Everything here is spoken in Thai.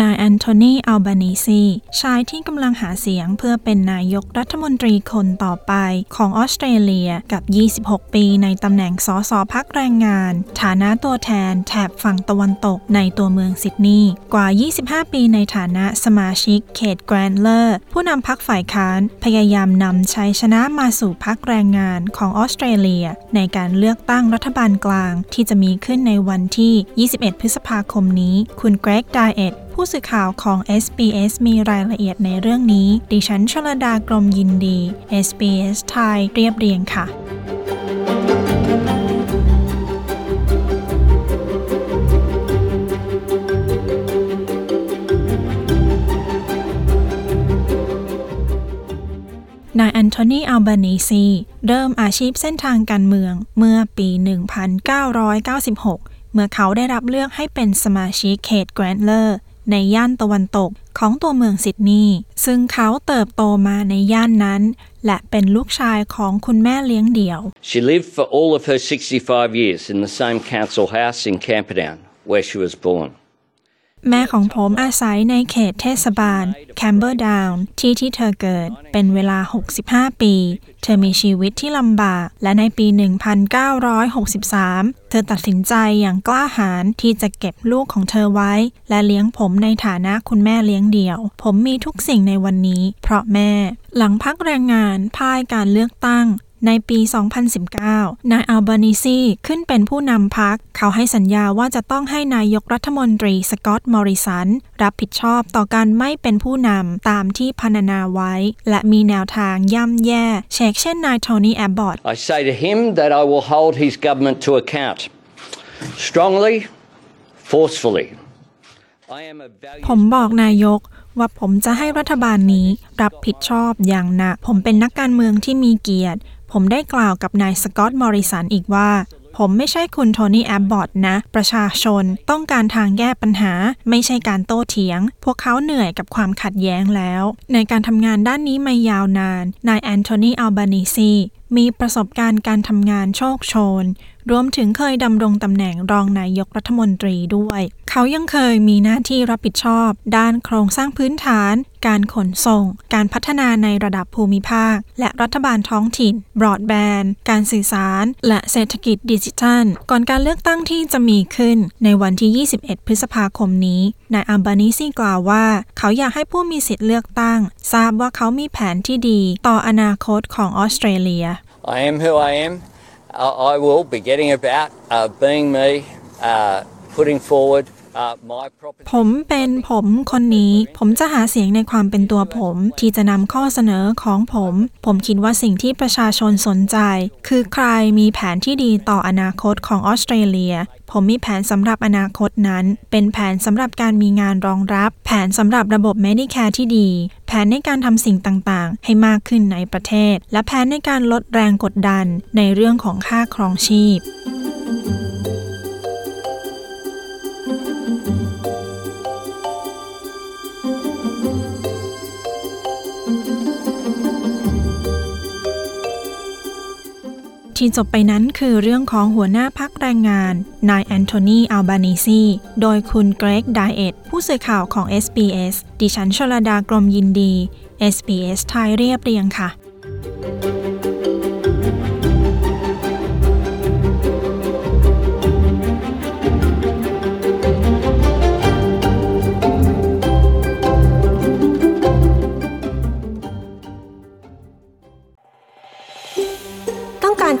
นายแอนโทนีอัลบานีซีชายที่กำลังหาเสียงเพื่อเป็นนายกรัฐมนตรีคนต่อไปของออสเตรเลียกับ 26 ปีในตำแหน่งสสพรรคแรงงาน ฐานะตัวแทนแถบฝั่งตะวันตกในตัวเมืองซิดนีย์กว่า 25 ปีในฐานะสมาชิกเขต Grayndler ผู้นำพรรคฝ่ายค้านพยายามนำชัยชนะมาสู่พรรคแรงงานของออสเตรเลีย ในการเลือกตั้งรัฐบาลกลางที่จะมีขึ้นในวันที่ 21 พฤษภาคมนี้ คุณเกรกไดเอต ผู้สื่อข่าวของ SBS มีรายละเอียดในเรื่องนี้ ดิฉันชลดากรมยินดี SBS ไทยเรียบเรียงค่ะนายแอนโทนี อัลบานีซี เริ่มอาชีพเส้นทางการเมืองเมื่อปี 1996 เมื่อเขาได้รับเลือกให้เป็นสมาชิกเขต Grayndler ในย่านตะวันตกของตัวเมืองซิดนีย์ซึ่งเขาเติบโตมาในย่านนั้น และเป็นลูกชายของคุณแม่เลี้ยงเดี่ยว She lived for all of her 65 years in the same council house in Camperdown, where she was born. แม่ของผมอาศัยในเขตเทศบาลแคมเปอร์ดาวน์ที่ที่เธอเกิดเป็นเวลา 65 ปี เธอมีชีวิตที่ลำบาก และในปี 1963 เธอตัดสินใจอย่างกล้าหาญที่จะเก็บลูกของเธอไว้ และเลี้ยงผมในฐานะคุณแม่เลี้ยงเดี่ยว ผมมีทุกสิ่งในวันนี้ เพราะแม่ หลังพักแรงงานพ่ายการเลือกตั้ง ในปี 2019 นายอัลบานิซีขึ้นเป็นผู้นำพัก เขาให้สัญญาว่าจะต้องให้นายกรัฐมนตรีสกอตต์มอริสัน รับผิดชอบต่อการไม่เป็นผู้นำตามที่พรรณนาไว้ และมีแนวทางย่ำแย่เชกเช่นนายโทนี่แอบบอต I say to him that I will hold his government to account strongly, forcefully. I am a ผม values บอกนายกว่าผมจะให้รัฐบาลนี้รับผิดชอบอย่างหนัก ผมเป็นนักการเมืองที่มีเกียรติ ผมได้กล่าวกับนายสกอตต์มอริสันอีกว่า ผมไม่ใช่คุณโทนี่แอบบอตนะ ประชาชนต้องการทางแก้ปัญหา ไม่ใช่การโต้เถียง พวกเขาเหนื่อยกับความขัดแย้งแล้ว ในการทำงานด้านนี้มายาวนาน นายแอนโทนีอัลบานิซีมีประสบการณ์การทำงานโชคโชน รวมถึงเคยดำรงตำแหน่งรองนายกรัฐมนตรีด้วย เขายังเคยมีหน้าที่รับผิดชอบ ด้านโครงสร้างพื้นฐานการขนส่ง การพัฒนาในระดับภูมิภาค และรัฐบาลท้องถิ่น บรอดแบนด์ การสื่อสาร และเศรษฐกิจดิจิทัล ก่อนการเลือกตั้งที่จะมีขึ้นในวันที่ 21 พฤษภาคมนี้ นายอัลบานิซีกล่าวว่า เขาอยากให้ผู้มีสิทธิ์เลือกตั้ง ทราบว่าเขามีแผนที่ดีต่ออนาคตของออสเตรเลีย I am who I am. I will be getting about uh, being me, uh, putting forward. ผมเป็นผมคนนี้ ผมจะหาเสียงในความเป็นตัวผม ที่จะนำข้อเสนอของผม ผมคิดว่าสิ่งที่ประชาชนสนใจ คือใครมีแผนที่ดีต่ออนาคตของออสเตรเลีย ผมมีแผนสำหรับอนาคตนั้น เป็นแผนสำหรับการมีงานรองรับ แผนสำหรับระบบ Medicare ที่ดี แผนในการทำสิ่งต่างๆ ให้มากขึ้นในประเทศ และแผนในการลดแรงกดดันในเรื่องของค่าครองชีพ ที่จบไปนั้นคือเรื่องของหัวหน้าพักแรงงาน นายแอนโทนีอัลบานิซีโดยคุณเกรกไดเอตผู้สื่อข่าวของ SBS ดิฉันชลดากรมยินดี SBS ไทยเรียบเรียงค่ะ